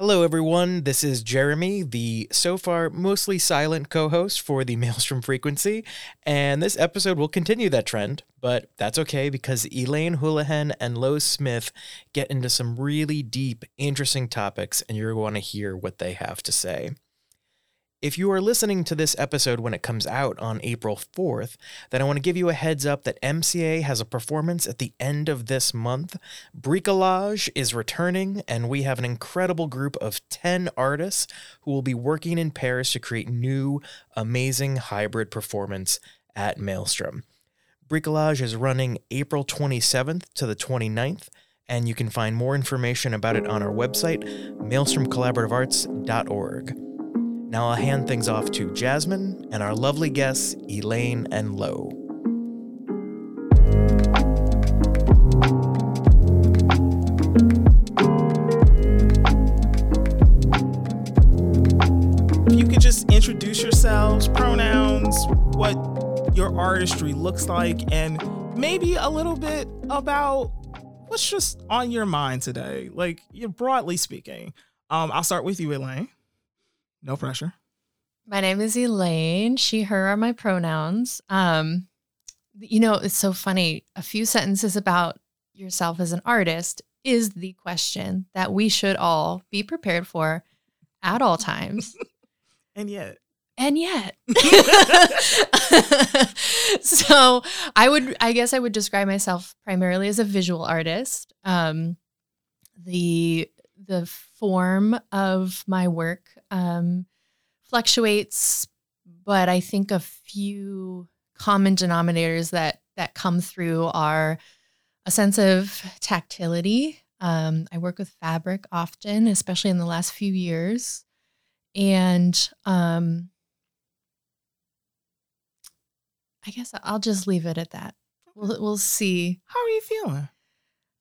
Hello, everyone. This is Jeremy, the so far mostly silent co host for the Maelstrom Frequency. And this episode will continue that trend, but that's okay because Elaine Hullihen and Lo Smith get into some really deep, interesting topics, and you're going to hear what they have to say. If you are listening to this episode when it comes out on April 4th, then I want to give you a heads up that MCA has a performance at the end of this month. Bricolage is returning, and we have an incredible group of 10 artists who will be working in pairs to create new, amazing hybrid performance at Maelstrom. Bricolage is running April 27th to the 29th, and you can find more information about it on our website, maelstromcollaborativearts.org. Now I'll hand things off to Jasmine and our lovely guests, Elaine and Lo. If you could just introduce yourselves, pronouns, what your artistry looks like, and maybe a little bit about what's just on your mind today, like broadly speaking. Um, I'll start with you, Elaine. No pressure. My name is Elaine. She, her are my pronouns. Um, you know, it's so funny. A few sentences about yourself as an artist is the question that we should all be prepared for at all times. and yet. And yet. so I would I guess I would describe myself primarily as a visual artist. Um, the the form of my work um, fluctuates, but I think a few common denominators that that come through are a sense of tactility. Um, I work with fabric often, especially in the last few years, and um, I guess I'll just leave it at that. We'll we'll see. How are you feeling?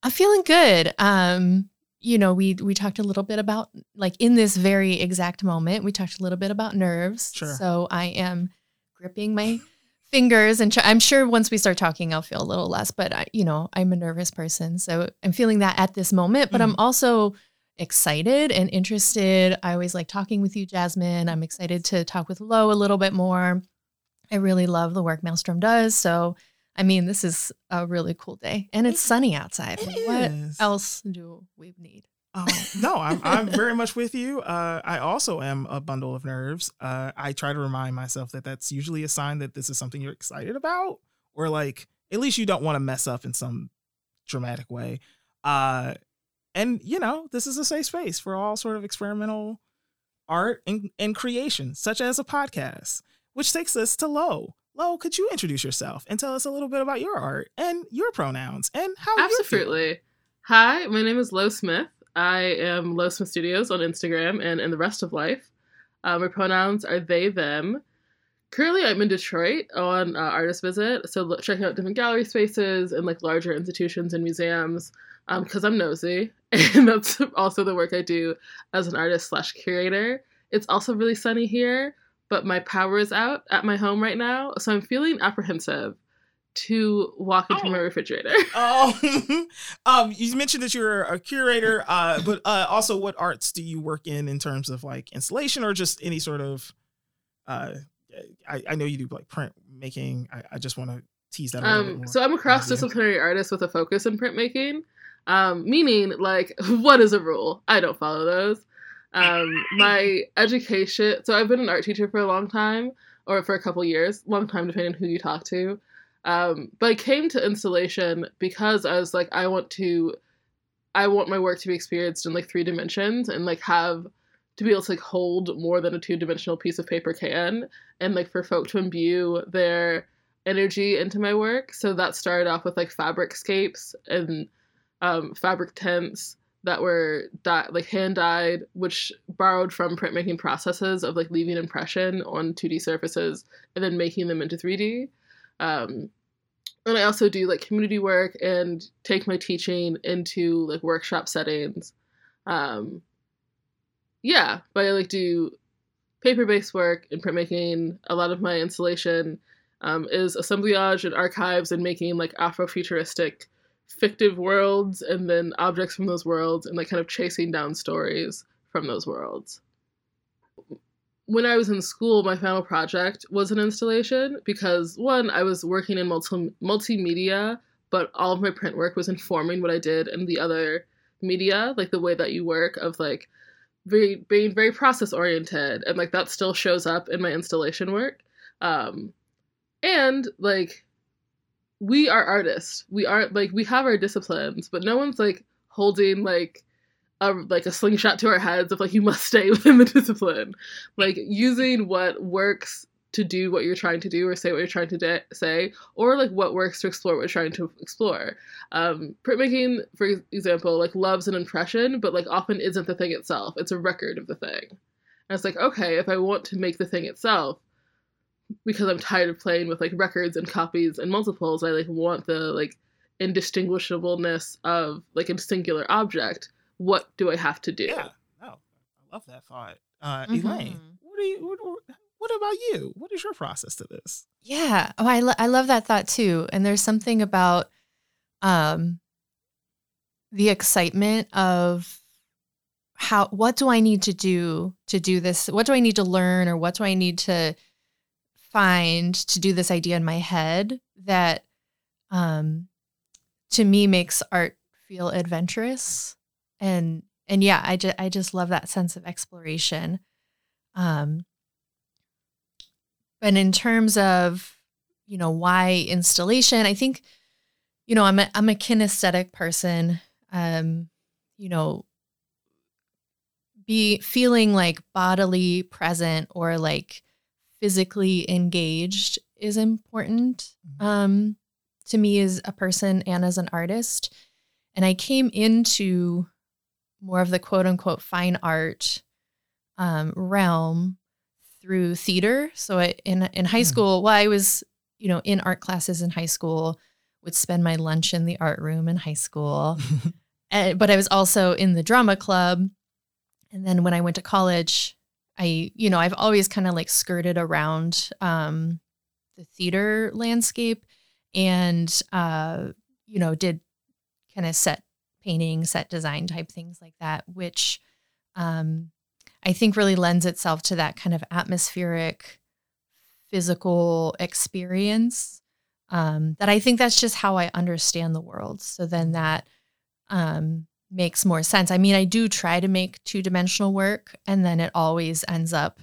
I'm feeling good. Um, you know, we we talked a little bit about like in this very exact moment, we talked a little bit about nerves. Sure. So I am gripping my fingers and I'm sure once we start talking, I'll feel a little less. But I, you know, I'm a nervous person, so I'm feeling that at this moment. But Mm. I'm also excited and interested. I always like talking with you, Jasmine. I'm excited to talk with Lo a little bit more. I really love the work Maelstrom does. So, I mean, this is a really cool day, and it's sunny outside. it what is. else do we need? Um, no, I'm, I'm very much with you. Uh, I also am a bundle of nerves. Uh, I try to remind myself that that's usually a sign that this is something you're excited about, or like at least you don't want to mess up in some dramatic way. Uh, and you know, this is a safe space for all sort of experimental art and, and creation, such as a podcast, which takes us to Lo. Lo, could you introduce yourself and tell us a little bit about your art and your pronouns and how? Absolutely. Hi, my name is Lo Smith. I am Lo Smith Studios on Instagram and in the rest of life. Uh, my pronouns are they, them. Currently, I'm in Detroit on uh, artist visit, so checking out different gallery spaces and like larger institutions and museums because I'm nosy, and that's also the work I do as an artist slash curator. It's also really sunny here, but my power is out at my home right now, so I'm feeling apprehensive to walk into my Oh. refrigerator. Oh, um, you mentioned that you're a curator, uh, but uh, also what arts do you work in in terms of like installation or just any sort of? Uh, I, I know you do like print making. I, I just want to tease that a little bit Um, so I'm a cross-disciplinary artist with a focus in printmaking, um, meaning like what is a rule? I don't follow those. Um, my education. So I've been an art teacher for a long time, or for a couple years, long time depending on who you talk to. Um, but I came to installation because I was like, I want to, I want my work to be experienced in like three dimensions and like have to be able to like hold more than a two-dimensional piece of paper can, and like for folk to imbue their energy into my work. So that started off with like fabric scapes and um, fabric tents that were di- like hand dyed, which borrowed from printmaking processes of like leaving impression on 2D surfaces and then making them into 3D. Um, and I also do like community work and take my teaching into like workshop settings. Um, yeah, but I like do paper based work and printmaking. A lot of my installation um, is assemblage and archives and making like Afrofuturistic fictive worlds and then objects from those worlds and like kind of chasing down stories from those worlds. When I was in school, my final project was an installation because one, I was working in multi- multimedia, but all of my print work was informing what I did in the other media, like the way that you work of like very being very process oriented and like that still shows up in my installation work. Um and like we are artists. We aren't like we have our disciplines, but no one's like holding like a like a slingshot to our heads of like you must stay within the discipline. Like using what works to do what you're trying to do or say what you're trying to de- say or like what works to explore what you're trying to explore um, printmaking for example like loves an impression but like often isn't the thing itself it's a record of the thing and it's like okay if i want to make the thing itself because i'm tired of playing with like records and copies and multiples i like want the like indistinguishableness of like a singular object what do i have to do yeah oh i love that thought uh mm-hmm. elaine what do you what, what about you? What is your process to this? Yeah. Oh, I, lo- I love that thought too. And there's something about um, the excitement of how, what do I need to do to do this? What do I need to learn or what do I need to find to do this idea in my head that um, to me makes art feel adventurous and and yeah i just i just love that sense of exploration um but in terms of, you know, why installation, I think, you know, I'm a, I'm a kinesthetic person. Um, you know, be feeling like bodily present or like physically engaged is important mm-hmm. um, to me as a person and as an artist. And I came into more of the quote unquote fine art um, realm through theater. So I, in in high hmm. school, well, I was you know in art classes in high school. Would spend my lunch in the art room in high school, and, but I was also in the drama club. And then when I went to college, I you know I've always kind of like skirted around um, the theater landscape, and uh, you know did kind of set painting, set design type things like that, which um, I think really lends itself to that kind of atmospheric physical experience. Um, that I think that's just how I understand the world. So then that um, makes more sense. I mean, I do try to make two dimensional work, and then it always ends up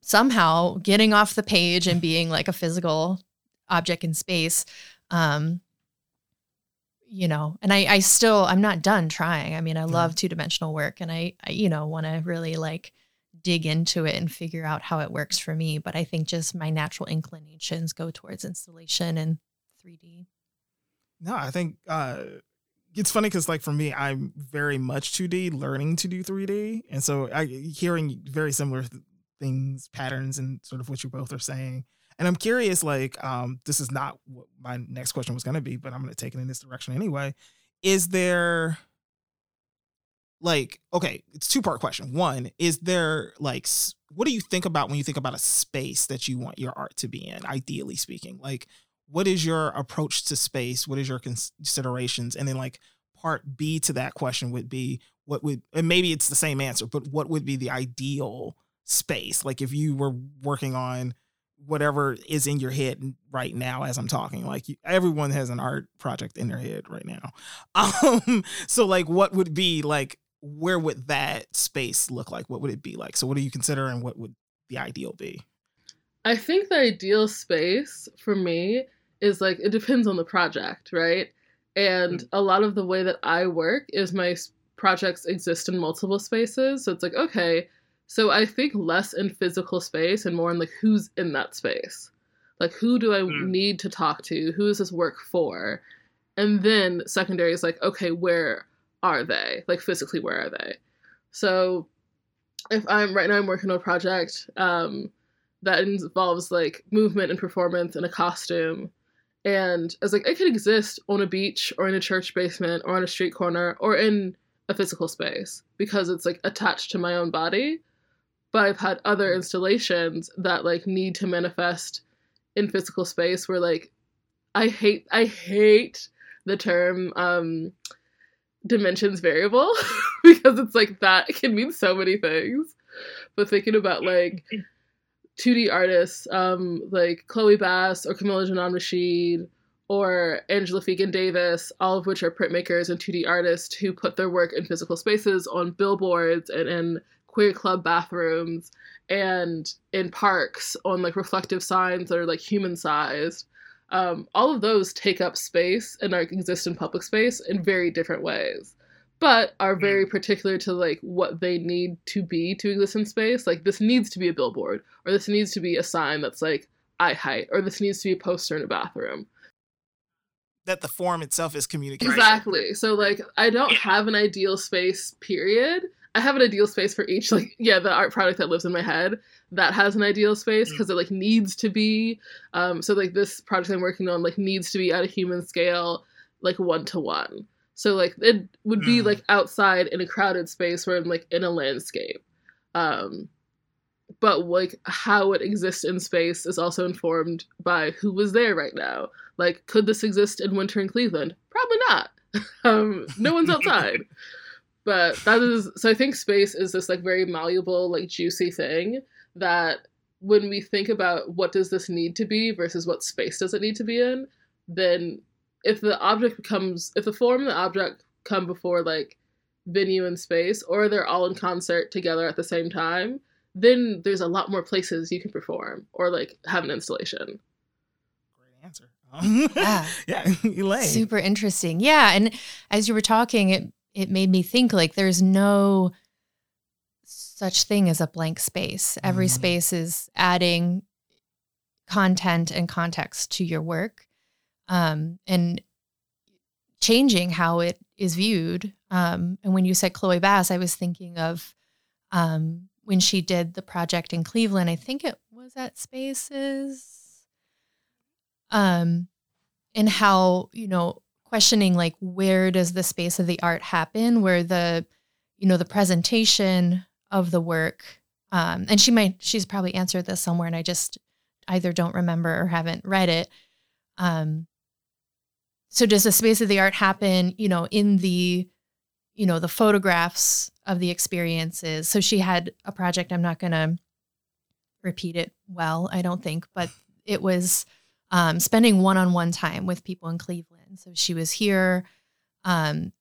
somehow getting off the page and being like a physical object in space. Um, you know, and I, I still, I'm not done trying. I mean, I love two dimensional work and I, I you know, want to really like dig into it and figure out how it works for me. But I think just my natural inclinations go towards installation and 3D. No, I think uh, it's funny because, like, for me, I'm very much 2D, learning to do 3D, and so I hearing very similar things, patterns, and sort of what you both are saying. And I'm curious, like, um, this is not what my next question was going to be, but I'm going to take it in this direction anyway. Is there, like, okay, it's two part question. One, is there, like, what do you think about when you think about a space that you want your art to be in, ideally speaking? Like, what is your approach to space? What is your considerations? And then, like, part B to that question would be, what would, and maybe it's the same answer, but what would be the ideal space? Like, if you were working on, whatever is in your head right now as I'm talking. Like everyone has an art project in their head right now. Um, so like, what would be like? Where would that space look like? What would it be like? So, what do you consider, and what would the ideal be? I think the ideal space for me is like it depends on the project, right? And mm-hmm. a lot of the way that I work is my projects exist in multiple spaces. So it's like, okay, so I think less in physical space and more in like who's in that space. Like who do I mm. need to talk to? Who is this work for? And then secondary is like, okay, where are they? Like physically, where are they? So if I'm right now I'm working on a project um, that involves like movement and performance and a costume. And I was like, it could exist on a beach or in a church basement or on a street corner or in a physical space because it's like attached to my own body but I've had other installations that like need to manifest in physical space where like I hate I hate the term um dimensions variable because it's like that can mean so many things. But thinking about like 2D artists, um, like Chloe Bass or Kameelah Janan Rasheed or Angela Fegan Davis, all of which are printmakers and 2D artists who put their work in physical spaces on billboards and in queer club bathrooms and in parks on like reflective signs that are like human sized. Um, all of those take up space and like exist in public space in very different ways but are very particular to like what they need to be to exist in space like this needs to be a billboard or this needs to be a sign that's like eye height or this needs to be a poster in a bathroom that the form itself is communication. Exactly. So like I don't have an ideal space period. I have an ideal space for each like yeah, the art product that lives in my head that has an ideal space because it like needs to be um so like this project I'm working on like needs to be at a human scale like one to one. So like it would be Mm. like outside in a crowded space where I'm like in a landscape. Um but like how it exists in space is also informed by who was there right now. Like, could this exist in winter in Cleveland? Probably not. um, no one's outside. but that is so. I think space is this like very malleable, like juicy thing that when we think about what does this need to be versus what space does it need to be in, then if the object becomes if the form and the object come before like venue and space, or they're all in concert together at the same time, then there's a lot more places you can perform or like have an installation. Great answer. Yeah. yeah, Elaine. Super interesting. Yeah. And as you were talking, it it made me think like there's no such thing as a blank space. Every Mhm. space is adding content and context to your work. Um, and changing how it is viewed. Um, and when you said Chloe Bass, I was thinking of um, when she did the project in Cleveland. I think it was at Spaces. Um, and how you know questioning like where does the space of the art happen where the you know the presentation of the work um and she might she's probably answered this somewhere and i just either don't remember or haven't read it um so does the space of the art happen you know in the you know the photographs of the experiences so she had a project i'm not going to repeat it well i don't think but it was um, spending one-on-one time with people in Cleveland. So she was here um,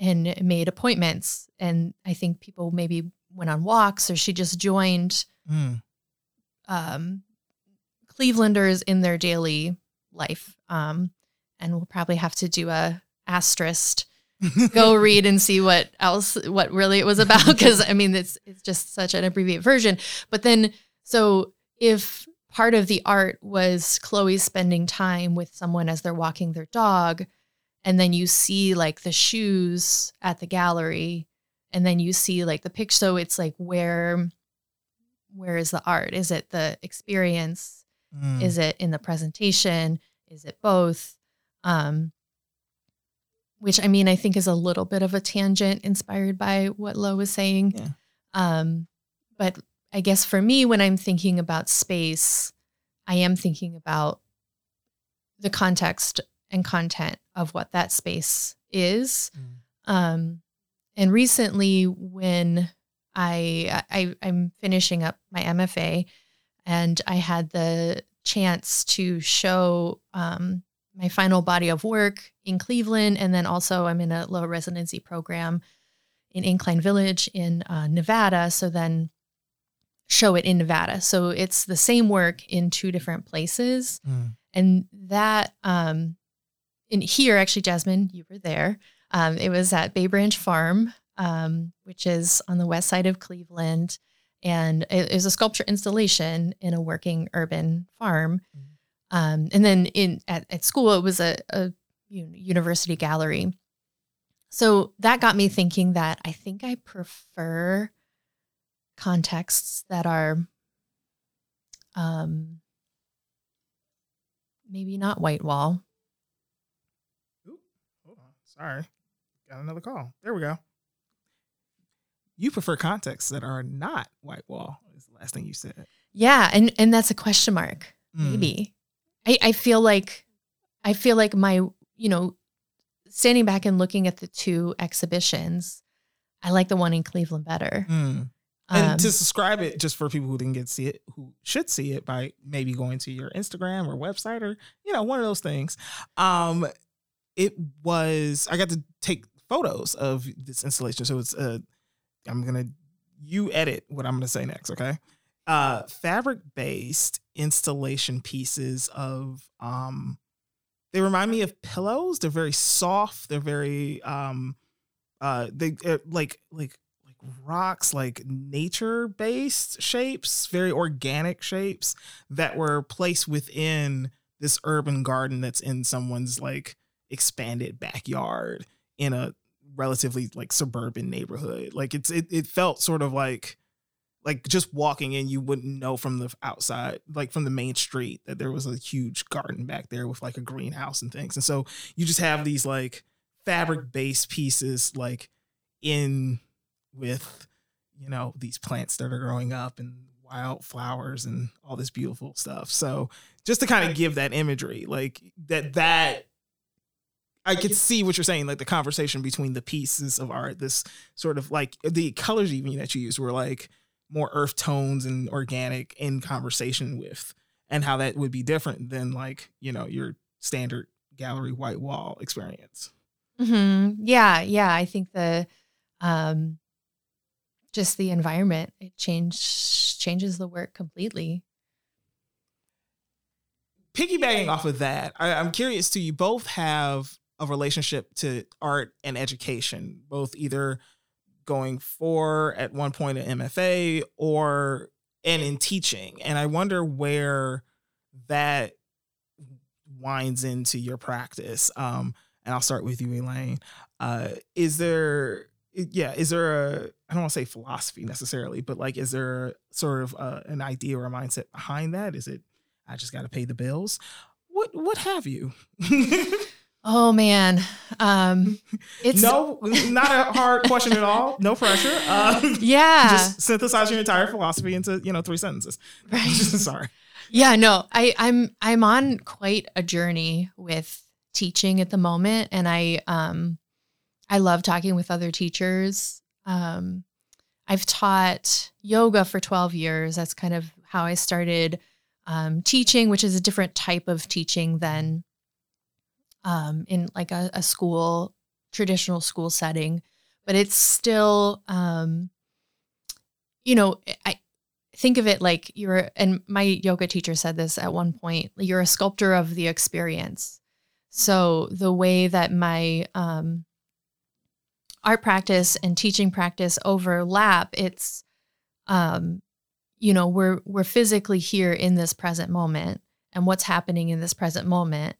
and made appointments, and I think people maybe went on walks, or she just joined Mm. um, Clevelanders in their daily life. Um, and we'll probably have to do a asterisk go read and see what else what really it was about because I mean it's it's just such an abbreviated version. But then so if part of the art was Chloe spending time with someone as they're walking their dog, and then you see like the shoes at the gallery, and then you see like the picture. So it's like where where is the art? Is it the experience? Mm. Is it in the presentation? Is it both? Um, which I mean, I think is a little bit of a tangent inspired by what Lo was saying. Yeah. Um, but I guess for me, when I'm thinking about space, I am thinking about the context and content of what that space is. Mm. Um, and recently, when I, I I'm finishing up my MFA, and I had the chance to show um, my final body of work in Cleveland, and then also I'm in a low residency program in Incline Village in uh, Nevada. So then show it in Nevada. So it's the same work in two different places, Mm. and that um, in here actually, Jasmine, you were there. Um, it was at Bay Branch Farm, um, which is on the west side of Cleveland. And it is a sculpture installation in a working urban farm. Um, and then in at, at school, it was a university gallery. So that got me thinking that I think I prefer contexts that are um, maybe not white wall. Oop, hold on. Sorry. Got another call. There we go. You prefer contexts that are not white wall, is the last thing you said. Yeah, and and that's a question mark. Mm. Maybe. I I feel like I feel like my, you know, standing back and looking at the two exhibitions, I like the one in Cleveland better. Mm. And Um, to subscribe it, just for people who didn't get to see it, who should see it by maybe going to your Instagram or website or you know one of those things. Um, it was I got to take photos of this installation, so it's uh, I'm gonna you edit what I'm gonna say next, okay? Uh, fabric based installation pieces of um, they remind me of pillows. They're very soft. They're very um, uh, they uh, like like like rocks, like nature based shapes, very organic shapes that were placed within this urban garden that's in someone's like expanded backyard in a relatively like suburban neighborhood. Like it's it, it felt sort of like like just walking in you wouldn't know from the outside like from the main street that there was a huge garden back there with like a greenhouse and things. And so you just have these like fabric based pieces like in with you know these plants that are growing up and wildflowers and all this beautiful stuff so just to kind of give that imagery like that that i could see what you're saying like the conversation between the pieces of art this sort of like the colors even that you use were like more earth tones and organic in conversation with and how that would be different than like you know your standard gallery white wall experience hmm Yeah, yeah. I think the um just the environment it change changes the work completely. piggybacking off of that, I, I'm curious too. You both have a relationship to art and education, both either going for at one point an MFA or and in teaching. And I wonder where that winds into your practice. Um, and I'll start with you, Elaine. Uh, is there, yeah, is there a, I don't want to say philosophy necessarily, but like, is there sort of uh, an idea or a mindset behind that? Is it, I just got to pay the bills? What, what have you? Oh man. Um it's no, not a hard question at all. No pressure. Um, yeah. Just synthesize your entire philosophy into you know three sentences. Right. Sorry. Yeah, no, I, I'm I'm on quite a journey with teaching at the moment, and I um I love talking with other teachers. Um, I've taught yoga for 12 years. That's kind of how I started um, teaching, which is a different type of teaching than um, in like a, a school traditional school setting, but it's still um, you know I think of it like you're and my yoga teacher said this at one point you're a sculptor of the experience. So the way that my um, art practice and teaching practice overlap it's um, you know we're we're physically here in this present moment and what's happening in this present moment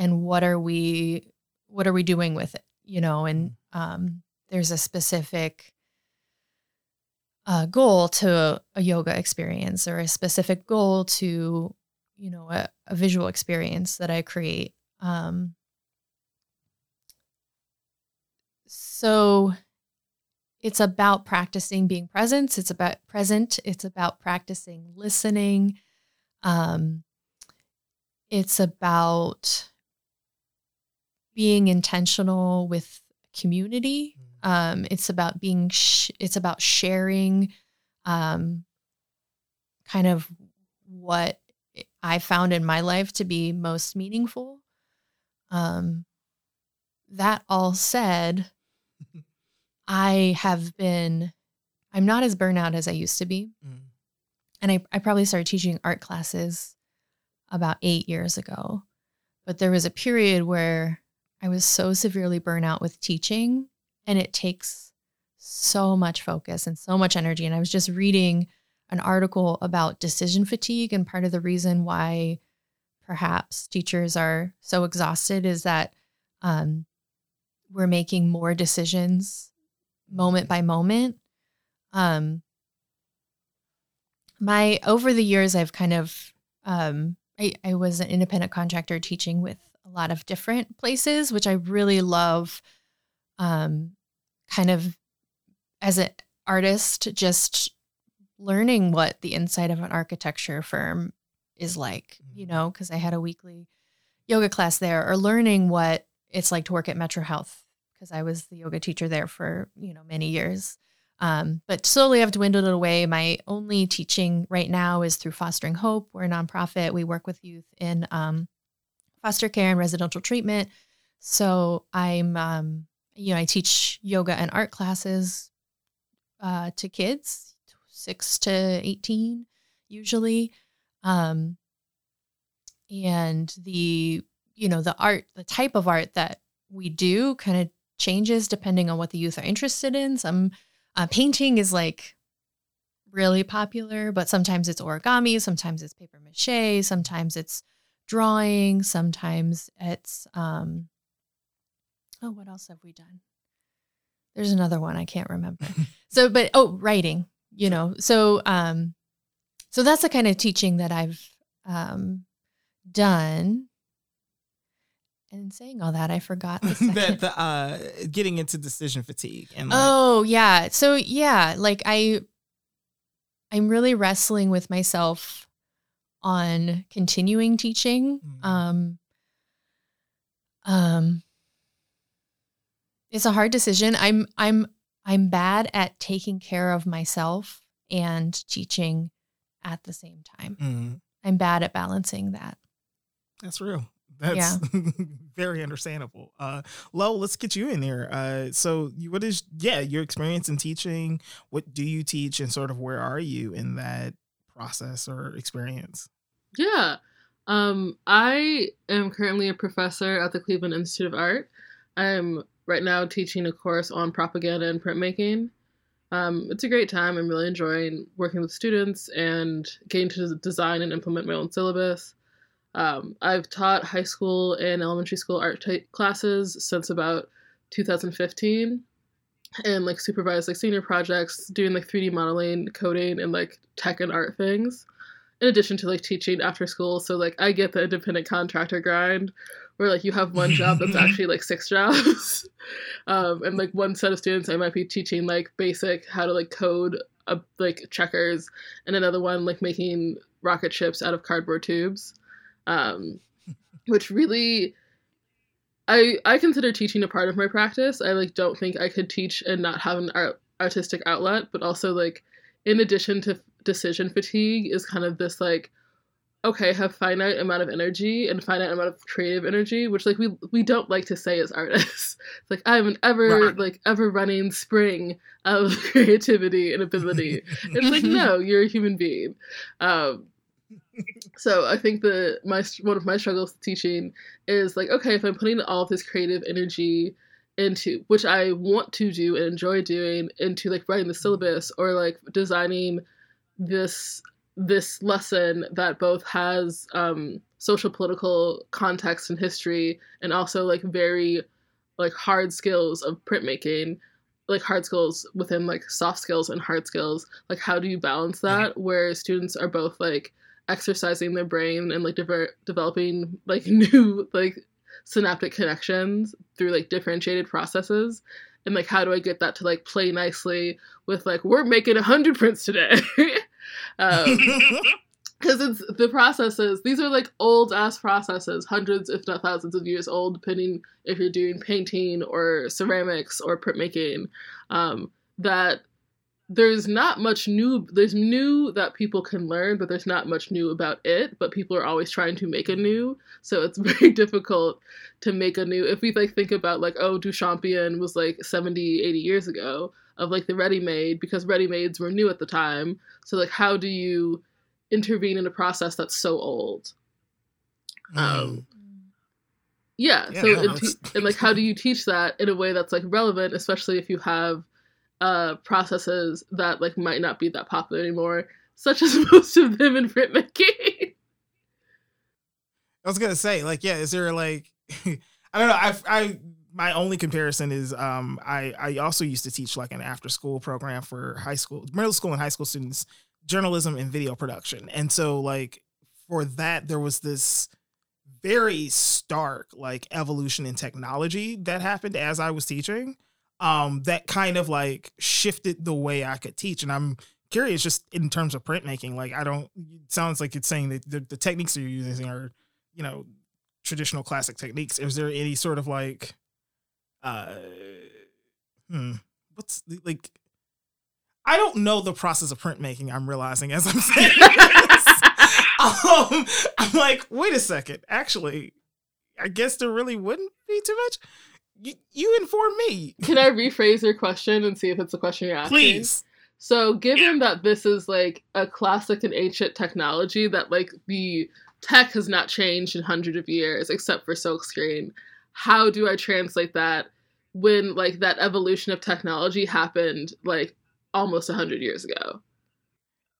and what are we what are we doing with it you know? And um, there's a specific uh, goal to a yoga experience or a specific goal to you know a, a visual experience that i create. Um, so it's about practicing being present. It's about present. It's about practicing listening. Um, it's about being intentional with community. Um, it's about being sh- it's about sharing um, kind of what i found in my life to be most meaningful. Um, that all said i have been i'm not as burnout as i used to be. Mm. and I, I probably started teaching art classes about eight years ago. But there was a period where i was so severely burnt out with teaching and it takes so much focus and so much energy. And I was just reading an article about decision fatigue, and part of the reason why perhaps teachers are so exhausted is that um, we're making more decisions moment by moment. Um, my over the years, I've kind of um, I, I was an independent contractor teaching with a lot of different places, which I really love um, kind of as an artist, just learning what the inside of an architecture firm is like, you know, because I had a weekly yoga class there, or learning what it's like to work at Metro Health because I was the yoga teacher there for you know many years. Um, but slowly I've dwindled it away. My only teaching right now is through Fostering Hope. We're a nonprofit. We work with youth in um, foster care and residential treatment. So I'm, um, you know, I teach yoga and art classes uh, to kids, six to 18 usually. Um, and the, you know, the art, the type of art that we do kind of changes depending on what the youth are interested in. Some uh, painting is like really popular, but sometimes it's origami, sometimes it's paper mache, sometimes it's drawing, sometimes it's um oh, what else have we done? There's another one I can't remember. so, but oh, writing, you know. So um so that's the kind of teaching that I've um done. And saying all that, I forgot the that the uh getting into decision fatigue and like, oh yeah, so yeah, like I, I'm really wrestling with myself on continuing teaching. Mm-hmm. Um, um, it's a hard decision. I'm I'm I'm bad at taking care of myself and teaching at the same time. Mm-hmm. I'm bad at balancing that. That's real. That's yeah. very understandable. Uh Lo, let's get you in there. Uh so you, what is yeah, your experience in teaching, what do you teach and sort of where are you in that process or experience? Yeah. Um I am currently a professor at the Cleveland Institute of Art. I'm right now teaching a course on propaganda and printmaking. Um, it's a great time. I'm really enjoying working with students and getting to design and implement my own syllabus. Um, I've taught high school and elementary school art t- classes since about 2015 and like supervise like senior projects doing like 3d modeling coding and like tech and art things. In addition to like teaching after school so like i get the independent contractor grind where like you have one job that's actually like six jobs. Um, and like one set of students i might be teaching like basic how to like code a, like checkers and another one like making rocket ships out of cardboard tubes. Um, which really I I consider teaching a part of my practice. I like don't think I could teach and not have an art, artistic outlet, but also like in addition to decision fatigue is kind of this like okay have finite amount of energy and finite amount of creative energy which like we we don't like to say as artists it's like i'm an ever right. like ever running spring of creativity and ability it's like no you're a human being um so I think that my one of my struggles teaching is like, okay, if I'm putting all of this creative energy into which I want to do and enjoy doing into like writing the syllabus or like designing this this lesson that both has um, social political context and history and also like very like hard skills of printmaking like hard skills within like soft skills and hard skills like how do you balance that where students are both like exercising their brain and like de- developing like new like synaptic connections through like differentiated processes. And like how do i get that to like play nicely with like we're making a hundred prints today? Um because it's the processes. These are like old ass processes hundreds if not thousands of years old depending if you're doing painting or ceramics or printmaking um that there's not much new there's new that people can learn but there's not much new about it but people are always trying to make a new. So it's very difficult to make a new. If we like think about like oh duchampion was like 70 80 years ago of like the ready made because ready mades were new at the time. So like how do you intervene in a process that's so old? Um yeah, yeah. so no, and like how do you teach that in a way that's like relevant especially if you have uh, processes that like might not be that popular anymore, such as most of them in printmaking. I was gonna say, like, yeah, is there like, I don't know, I, I, my only comparison is, um, I, I also used to teach like an after school program for high school, middle school and high school students, journalism and video production, and so like for that there was this very stark like evolution in technology that happened as I was teaching um, that kind of like shifted the way I could teach. And I'm curious, just in terms of printmaking, like I don't. It sounds like it's saying that the, the techniques that you're using are, you know, traditional classic techniques, is there any sort of like, uh, hmm, what's the, like? I don't know the process of printmaking. I'm realizing as I'm saying this. um, I'm like, wait a second. Actually, I guess there really wouldn't be too much. You, you inform me, Can I rephrase your question and see if it's a question you're asking? please. So, given that this is like a classic and ancient technology that like the tech has not changed in hundreds of years except for silkscreen, how do I translate that when like that evolution of technology happened like almost 100 years ago?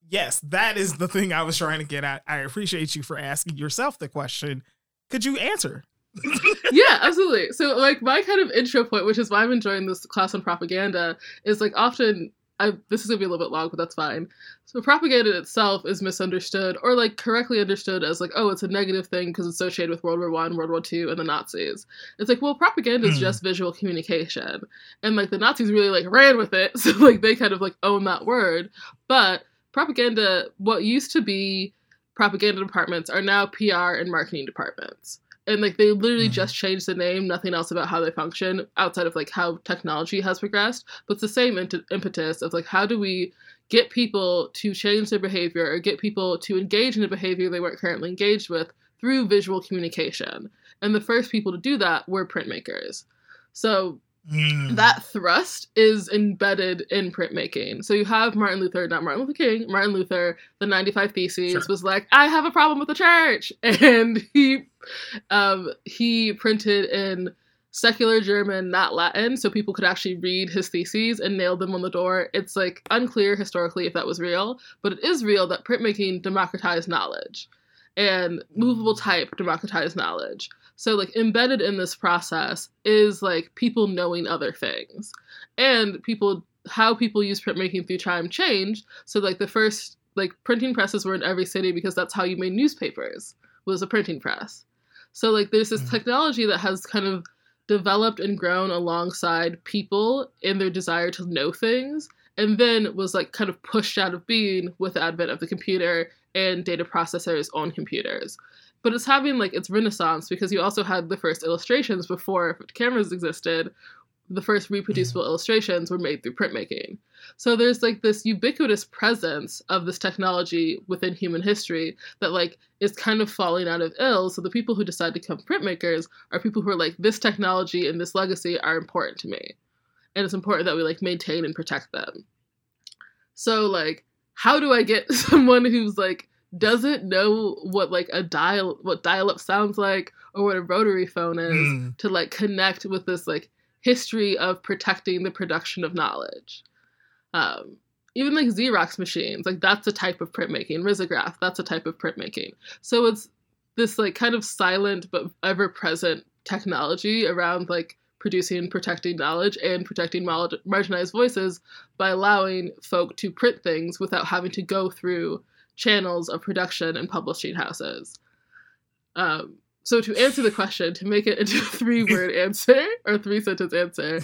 Yes, that is the thing I was trying to get at. I appreciate you for asking yourself the question. Could you answer? Yeah, absolutely. So, like, my kind of intro point, which is why I'm enjoying this class on propaganda, is like often. I, this is gonna be a little bit long, but that's fine. So propaganda itself is misunderstood, or like correctly understood as like, oh, it's a negative thing because it's associated with World War One, World War Two, and the Nazis. It's like, well, propaganda is Hmm. just visual communication, and like the Nazis really like ran with it, so like they kind of like own that word. But propaganda, what used to be propaganda departments, are now PR and marketing departments and like they literally Mhm. just changed the name nothing else about how they function outside of like how technology has progressed but it's the same int- impetus of like how do we get people to change their behavior or get people to engage in a behavior they weren't currently engaged with through visual communication and the first people to do that were printmakers so Mm. that thrust is embedded in printmaking. So you have Martin Luther, not Martin Luther King, Martin Luther, the 95 Theses Sure. was like, I have a problem with the church. And he um, he printed in secular German, not Latin, so people could actually read his theses and nailed them on the door. It's like unclear historically if that was real, but it is real that printmaking democratized knowledge and movable type democratized knowledge. So like embedded in this process is like people knowing other things. And people how people use printmaking through time changed. So like the first like printing presses were in every city because that's how you made newspapers was a printing press. So like there's this Mhm. technology that has kind of developed and grown alongside people in their desire to know things and then was like kind of pushed out of being with the advent of the computer and data processors on computers but it's having like its renaissance because you also had the first illustrations before cameras existed. The first reproducible mm-hmm. illustrations were made through printmaking. So there's like this ubiquitous presence of this technology within human history that like is kind of falling out of ill. So the people who decide to become printmakers are people who are like this technology and this legacy are important to me. And it's important that we like maintain and protect them. So like how do i get someone who's like doesn't know what like a dial what dial up sounds like or what a rotary phone is Mm. to like connect with this like history of protecting the production of knowledge. Um even like xerox machines like that's a type of printmaking. Risograph that's a type of printmaking. So it's this like kind of silent but ever present technology around like producing and protecting knowledge and protecting mar- marginalized voices by allowing folk to print things without having to go through channels of production and publishing houses. Um, so to answer the question, to make it into a three word answer or three sentence answer,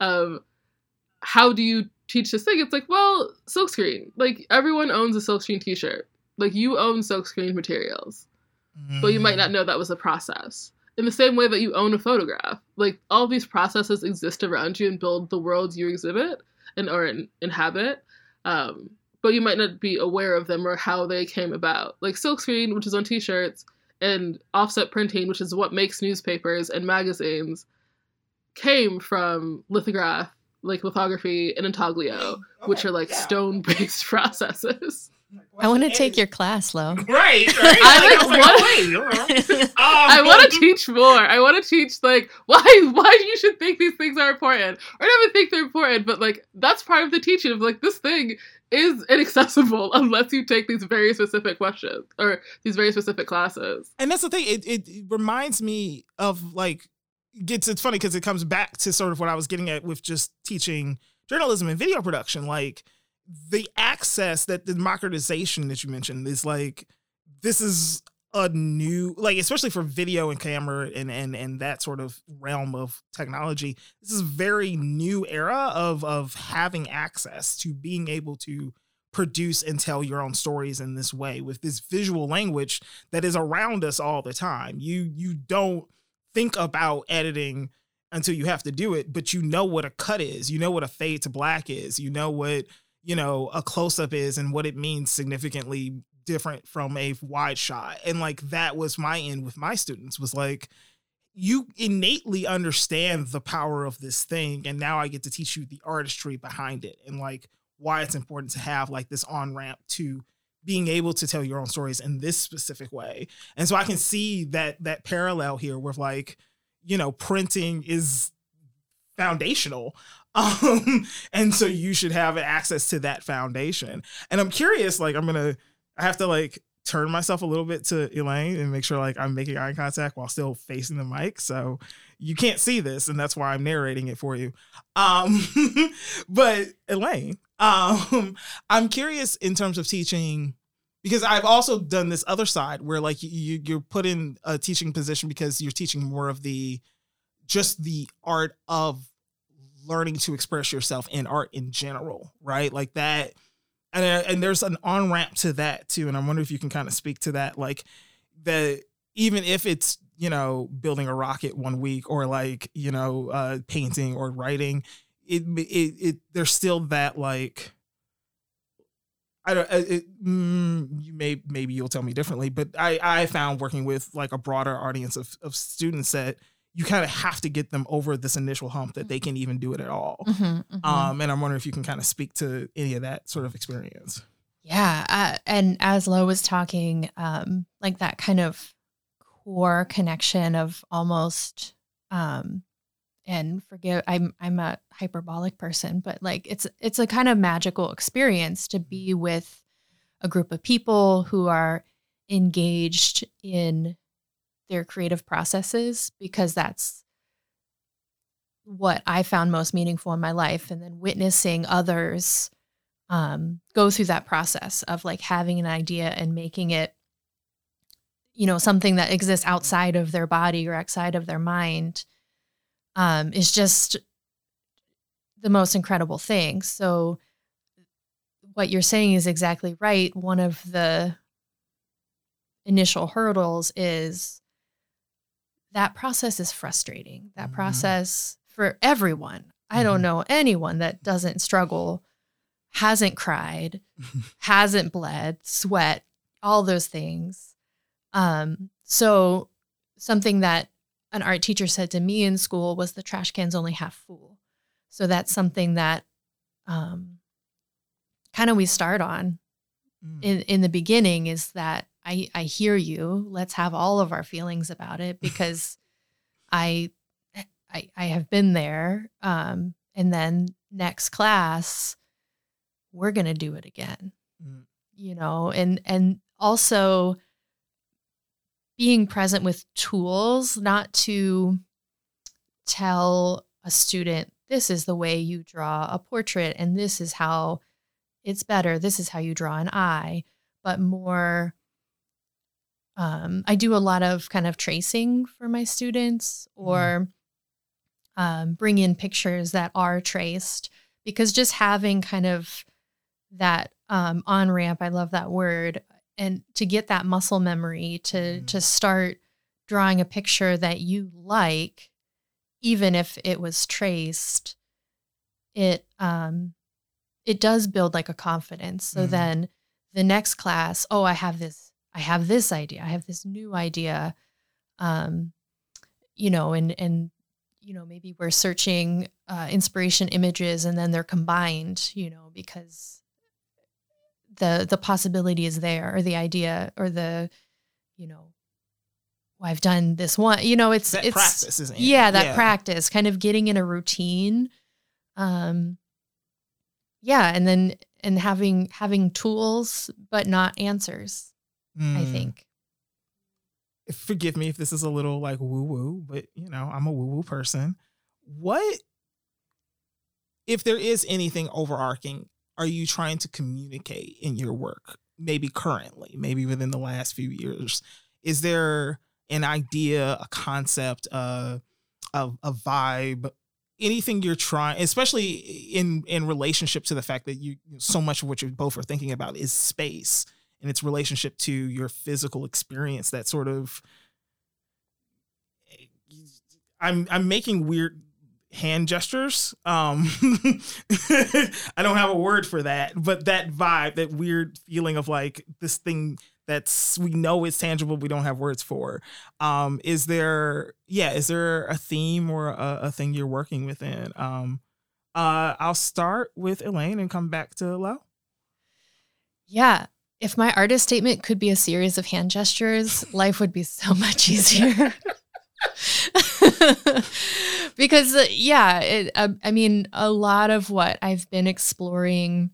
um, how do you teach this thing? It's like, well, silkscreen. Like everyone owns a silkscreen t-shirt. Like you own silkscreen materials, but you might not know that was a process. In the same way that you own a photograph, like all these processes exist around you and build the worlds you exhibit and or in, inhabit. Um, but you might not be aware of them or how they came about. Like silkscreen, which is on t-shirts, and offset printing, which is what makes newspapers and magazines, came from lithograph, like lithography and intaglio, which are like stone-based processes. I want to take your class, Lo. Right, right. I I was like like, what- wait, hold on. Um, I want to teach more. I want to teach like why why you should think these things are important. Or not even think they're important, but like that's part of the teaching of like this thing is inaccessible unless you take these very specific questions or these very specific classes. and that's the thing. It, it reminds me of like gets. It's funny because it comes back to sort of what I was getting at with just teaching journalism and video production. Like the access that the democratization that you mentioned is like this is a new like especially for video and camera and and and that sort of realm of technology this is a very new era of of having access to being able to produce and tell your own stories in this way with this visual language that is around us all the time. You you don't think about editing until you have to do it, but you know what a cut is. You know what a fade to black is. You know what, you know, a close up is and what it means significantly different from a wide shot. And like that was my end with my students was like you innately understand the power of this thing and now I get to teach you the artistry behind it and like why it's important to have like this on ramp to being able to tell your own stories in this specific way. And so I can see that that parallel here with like, you know, printing is foundational. Um, and so you should have access to that foundation. And I'm curious, like I'm gonna I have to like turn myself a little bit to Elaine and make sure like I'm making eye contact while still facing the mic. So you can't see this, and that's why I'm narrating it for you. Um, but Elaine, um, I'm curious in terms of teaching because I've also done this other side where like you you're put in a teaching position because you're teaching more of the just the art of learning to express yourself in art in general, right? Like that and uh, and there's an on ramp to that too and i wonder if you can kind of speak to that like the even if it's you know building a rocket one week or like you know uh painting or writing it it, it there's still that like I don't. Uh, it, mm, you may maybe you'll tell me differently, but I I found working with like a broader audience of of students that you kind of have to get them over this initial hump that they can even do it at all. Mm-hmm, mm-hmm. Um, and I'm wondering if you can kind of speak to any of that sort of experience. Yeah, uh, and as Lo was talking, um, like that kind of core connection of almost um, and forgive i'm i'm a hyperbolic person but like it's it's a kind of magical experience to be with a group of people who are engaged in their creative processes because that's what i found most meaningful in my life and then witnessing others um, go through that process of like having an idea and making it you know something that exists outside of their body or outside of their mind um, is just the most incredible thing. So, what you're saying is exactly right. One of the initial hurdles is that process is frustrating. That mm-hmm. process for everyone. Mm-hmm. I don't mm-hmm. know anyone that doesn't struggle, hasn't cried, hasn't bled, sweat, all those things. Um, so something that an art teacher said to me in school was the trash can's only half full. So that's something that um, kind of we start on mm. in, in the beginning is that I, I hear you. Let's have all of our feelings about it because I, I, I have been there. Um, and then next class, we're going to do it again, mm. you know, and, and also being present with tools, not to tell a student, this is the way you draw a portrait and this is how it's better. This is how you draw an eye, but more. Um, I do a lot of kind of tracing for my students or mm. um, bring in pictures that are traced because just having kind of that um, on ramp, I love that word, and to get that muscle memory to mm. to start drawing a picture that you like even if it was traced it um it does build like a confidence so mm. then the next class oh i have this i have this idea i have this new idea um you know and and you know maybe we're searching uh, inspiration images and then they're combined you know because the the possibility is there or the idea or the you know well, I've done this one you know it's that it's practice isn't it? yeah that yeah. practice kind of getting in a routine um yeah and then and having having tools but not answers mm. I hmm. think forgive me if this is a little like woo woo but you know I'm a woo woo person what if there is anything overarching are you trying to communicate in your work? Maybe currently, maybe within the last few years. Is there an idea, a concept, uh, a, a vibe, anything you're trying, especially in in relationship to the fact that you so much of what you both are thinking about is space and its relationship to your physical experience. That sort of I'm I'm making weird hand gestures. Um I don't have a word for that, but that vibe, that weird feeling of like this thing that's we know it's tangible we don't have words for um is there yeah is there a theme or a, a thing you're working within um uh i'll start with elaine and come back to lo yeah if my artist statement could be a series of hand gestures life would be so much easier. Because uh, yeah it, uh, i mean a lot of what i've been exploring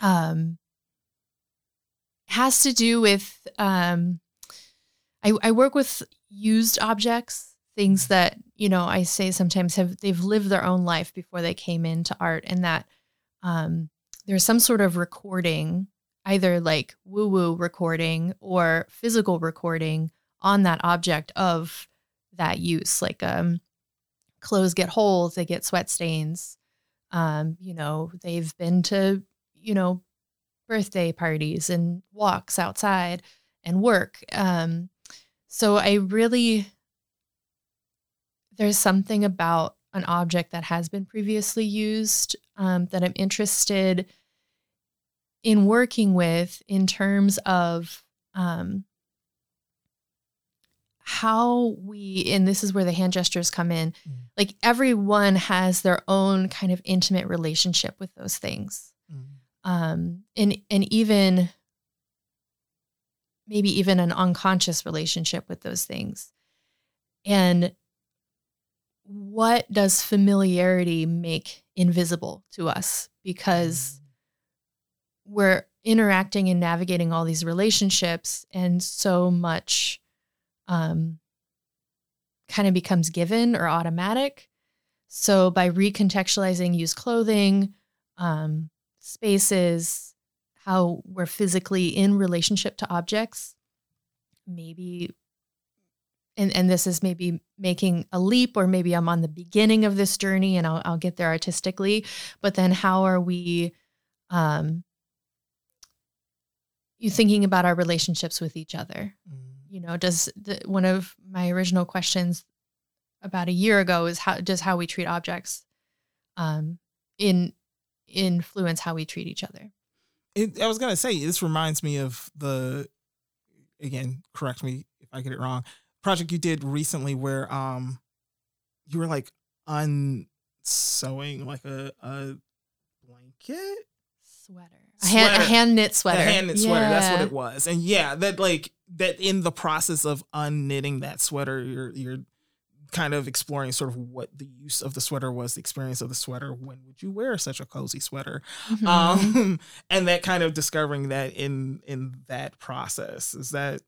um has to do with um, I, I work with used objects, things that you know I say sometimes have they've lived their own life before they came into art, and that um, there's some sort of recording, either like woo woo recording or physical recording on that object of that use, like um, clothes get holes, they get sweat stains. Um, you know, they've been to, you know, birthday parties and walks outside and work. Um, so I really, there's something about an object that has been previously used um, that I'm interested in working with in terms of um, how we, and this is where the hand gestures come in, mm. like everyone has their own kind of intimate relationship with those things um, and and even maybe even an unconscious relationship with those things. And what does familiarity make invisible to us? Because we're interacting and navigating all these relationships, and so much um, kind of becomes given or automatic. So by recontextualizing used clothing, um, spaces, how we're physically in relationship to objects. Maybe and, and this is maybe making a leap or maybe i'm on the beginning of this journey and i'll, I'll get there artistically but then how are we um you thinking about our relationships with each other mm. you know does the, one of my original questions about a year ago is how does how we treat objects um in influence how we treat each other. It, I was gonna say this reminds me of the again, correct me if I get it wrong. Project you did recently where um you were like unsewing like a a blanket sweater. A hand, a hand knit sweater. A hand knit yeah. sweater. That's what it was. And yeah, that like that in the process of unknitting that sweater, you're you're kind of exploring sort of what the use of the sweater was, the experience of the sweater. When would you wear such a cozy sweater? Mm-hmm. Um, and that kind of discovering that in in that process is that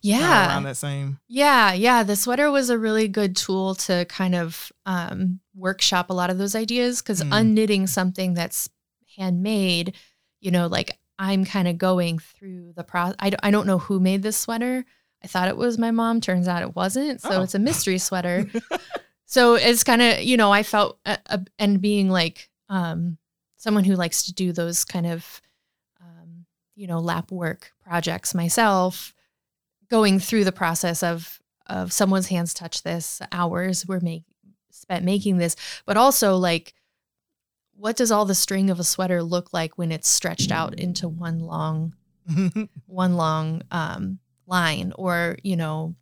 yeah around that same yeah yeah the sweater was a really good tool to kind of um, workshop a lot of those ideas because mm. unknitting something that's handmade you know like i'm kind of going through the process I, I don't know who made this sweater I thought it was my mom. Turns out it wasn't. So oh. it's a mystery sweater. so it's kind of, you know, I felt, uh, uh, and being like um, someone who likes to do those kind of, um, you know, lap work projects myself, going through the process of, of someone's hands touch this, hours were made spent making this, but also like, what does all the string of a sweater look like when it's stretched out into one long, one long, um, line? Or you know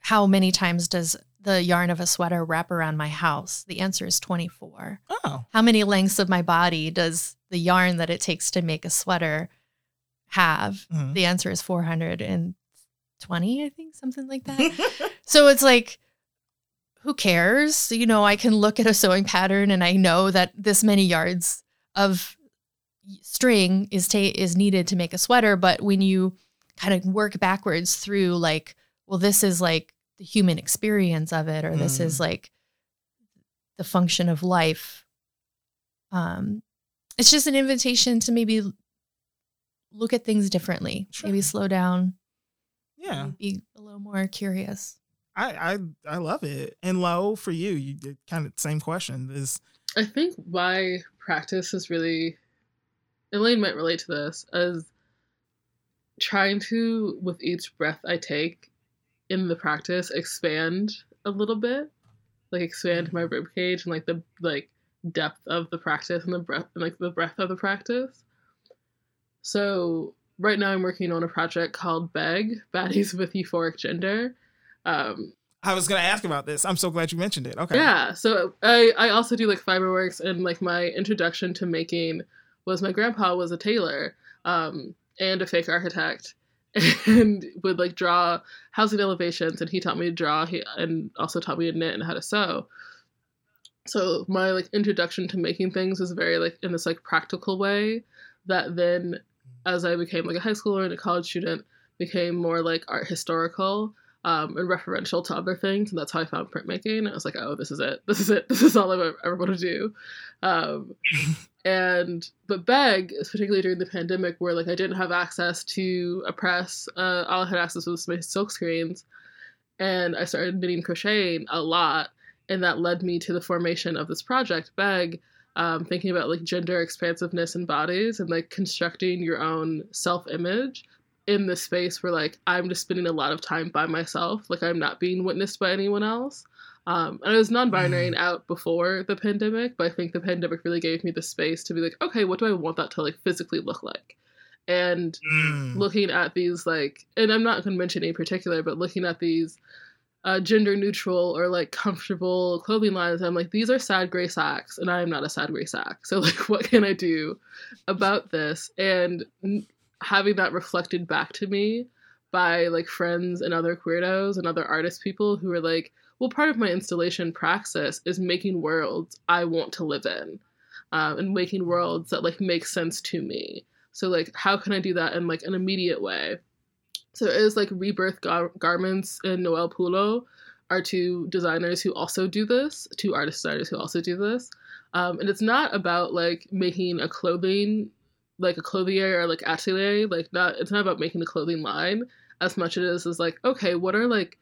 how many times does the yarn of a sweater wrap around my house? The answer is 24 oh. How many lengths of my body does the yarn that it takes to make a sweater have? Mm-hmm. the answer is 420 i think something like that. So it's like who cares you know i can look at a sewing pattern and i know that this many yards of string is ta- is needed to make a sweater but when you kind of work backwards through like, well, this is like the human experience of it, or mm. this is mm. like the function of life. Um, it's just an invitation to maybe look at things differently, sure. maybe slow down. Yeah. Be a little more curious. I I I love it. And Lo for you, you did kind of same question is I think my practice is really Elaine might relate to this as trying to with each breath I take in the practice expand a little bit, like expand my mm-hmm. rib cage and like the like depth of the practice and the breath and like the breadth of the practice. So right now I'm working on a project called Beg Baddies with Euphoric Gender. Um, I was gonna ask about this. I'm so glad you mentioned it. Okay. yeah, so I I also do like fiberworks and like my introduction to making was my grandpa was a tailor um, and a fake architect and would like draw housing elevations and he taught me to draw he, and also taught me to knit and how to sew so my like introduction to making things was very like in this like practical way that then as i became like a high schooler and a college student became more like art historical um, and referential to other things and that's how i found printmaking i was like oh this is it. This is it. This is all i ever, want to do. Um, and but beg particularly during the pandemic where like i didn't have access to a press uh, all i had access was my silk screens and i started knitting crocheting a lot and that led me to the formation of this project beg um, thinking about like gender expansiveness and bodies and like constructing your own self-image in this space where like i'm just spending a lot of time by myself like i'm not being witnessed by anyone else um, and I was non-binary and out before the pandemic, but I think the pandemic really gave me the space to be like, okay, what do I want that to like physically look like? And Mm. looking at these like, and I'm not going to mention any particular, but looking at these uh, gender neutral or like comfortable clothing lines, I'm like, these are sad gray sacks, and I am not a sad gray sack. So like, what can I do about this? And having that reflected back to me by like friends and other queerdos and other artist people who are like, well, part of my installation praxis is making worlds I want to live in, um, and making worlds that like make sense to me. So like, how can I do that in like an immediate way? So it is like Rebirth Gar- Garments and Noel Pulo are two designers who also do this, two artist designers who also do this. Um, and it's not about like making a clothing, like a clothier or like atelier, like not. It's not about making a clothing line as much as it is is like okay, what are like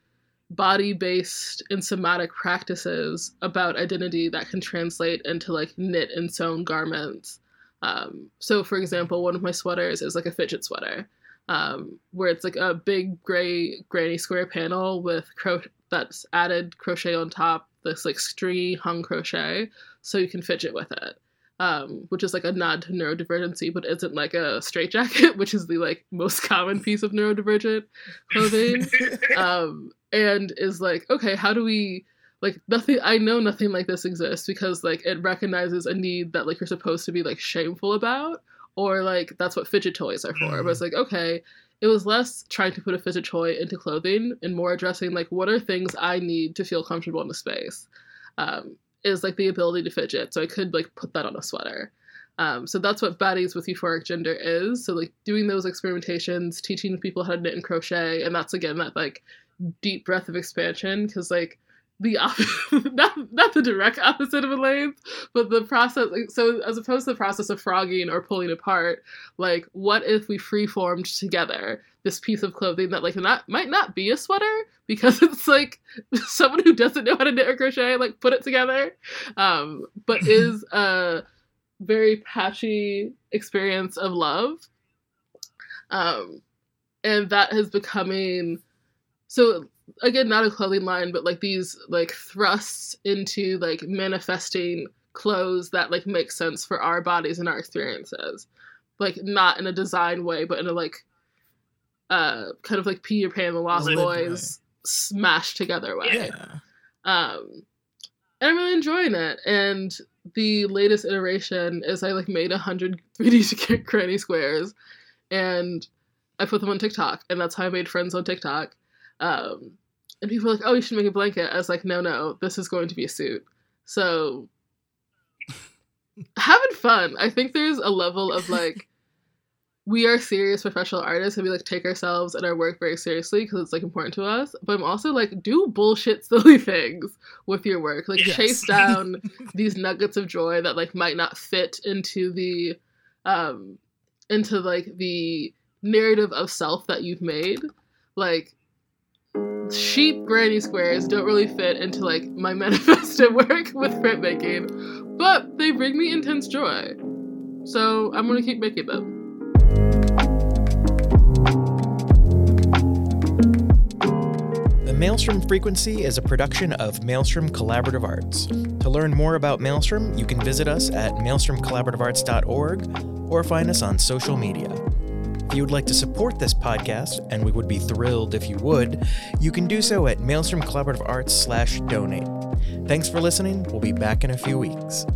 body based and somatic practices about identity that can translate into like knit and sewn garments. Um, so, for example, one of my sweaters is like a fidget sweater, um, where it's like a big gray granny square panel with cro- that's added crochet on top, this like stringy hung crochet, so you can fidget with it. Um, which is like a nod to neurodivergency, but isn't like a straitjacket, which is the like most common piece of neurodivergent clothing um, and is like, okay, how do we like nothing? I know nothing like this exists because like it recognizes a need that like you're supposed to be like shameful about, or like that's what fidget toys are for. But it's like, okay, it was less trying to put a fidget toy into clothing and more addressing like what are things I need to feel comfortable in the space. Um, is like the ability to fidget, so I could like put that on a sweater. Um, so that's what Baddies with Euphoric Gender is. So like doing those experimentations, teaching people how to knit and crochet, and that's again that like deep breath of expansion because like the op- not not the direct opposite of Elaine's, but the process. Like, so as opposed to the process of frogging or pulling apart, like what if we free formed together this piece of clothing that like not might not be a sweater because it's like someone who doesn't know how to knit or crochet like put it together, um, but is a very patchy experience of love, um, and that is becoming so again not a clothing line but like these like thrusts into like manifesting clothes that like make sense for our bodies and our experiences. Like not in a design way but in a like uh kind of like peter pan and the lost boys smashed together way yeah. um and i'm really enjoying it. And the latest iteration is i like made a hundred 3d granny squares and i put them on tiktok and that's how i made friends on tiktok. Um and people are like oh you should make a blanket. I was like no no this is going to be a suit. So having fun. I think there's a level of like we are serious professional artists and we like take ourselves and our work very seriously because it's like important to us but i'm also like do bullshit silly things with your work like Yes. chase down these nuggets of joy that like might not fit into the um into like the narrative of self that you've made like sheep granny squares don't really fit into like my manifesto work with printmaking, but they bring me intense joy. So I'm gonna keep making them. Maelstrom Frequency is a production of Maelstrom Collaborative Arts. To learn more about Maelstrom, you can visit us at maelstromcollaborativearts.org or find us on social media. If you would like to support this podcast, and we would be thrilled if you would, you can do so at Maelstrom Collaborative Arts slash donate. Thanks for listening. We'll be back in a few weeks.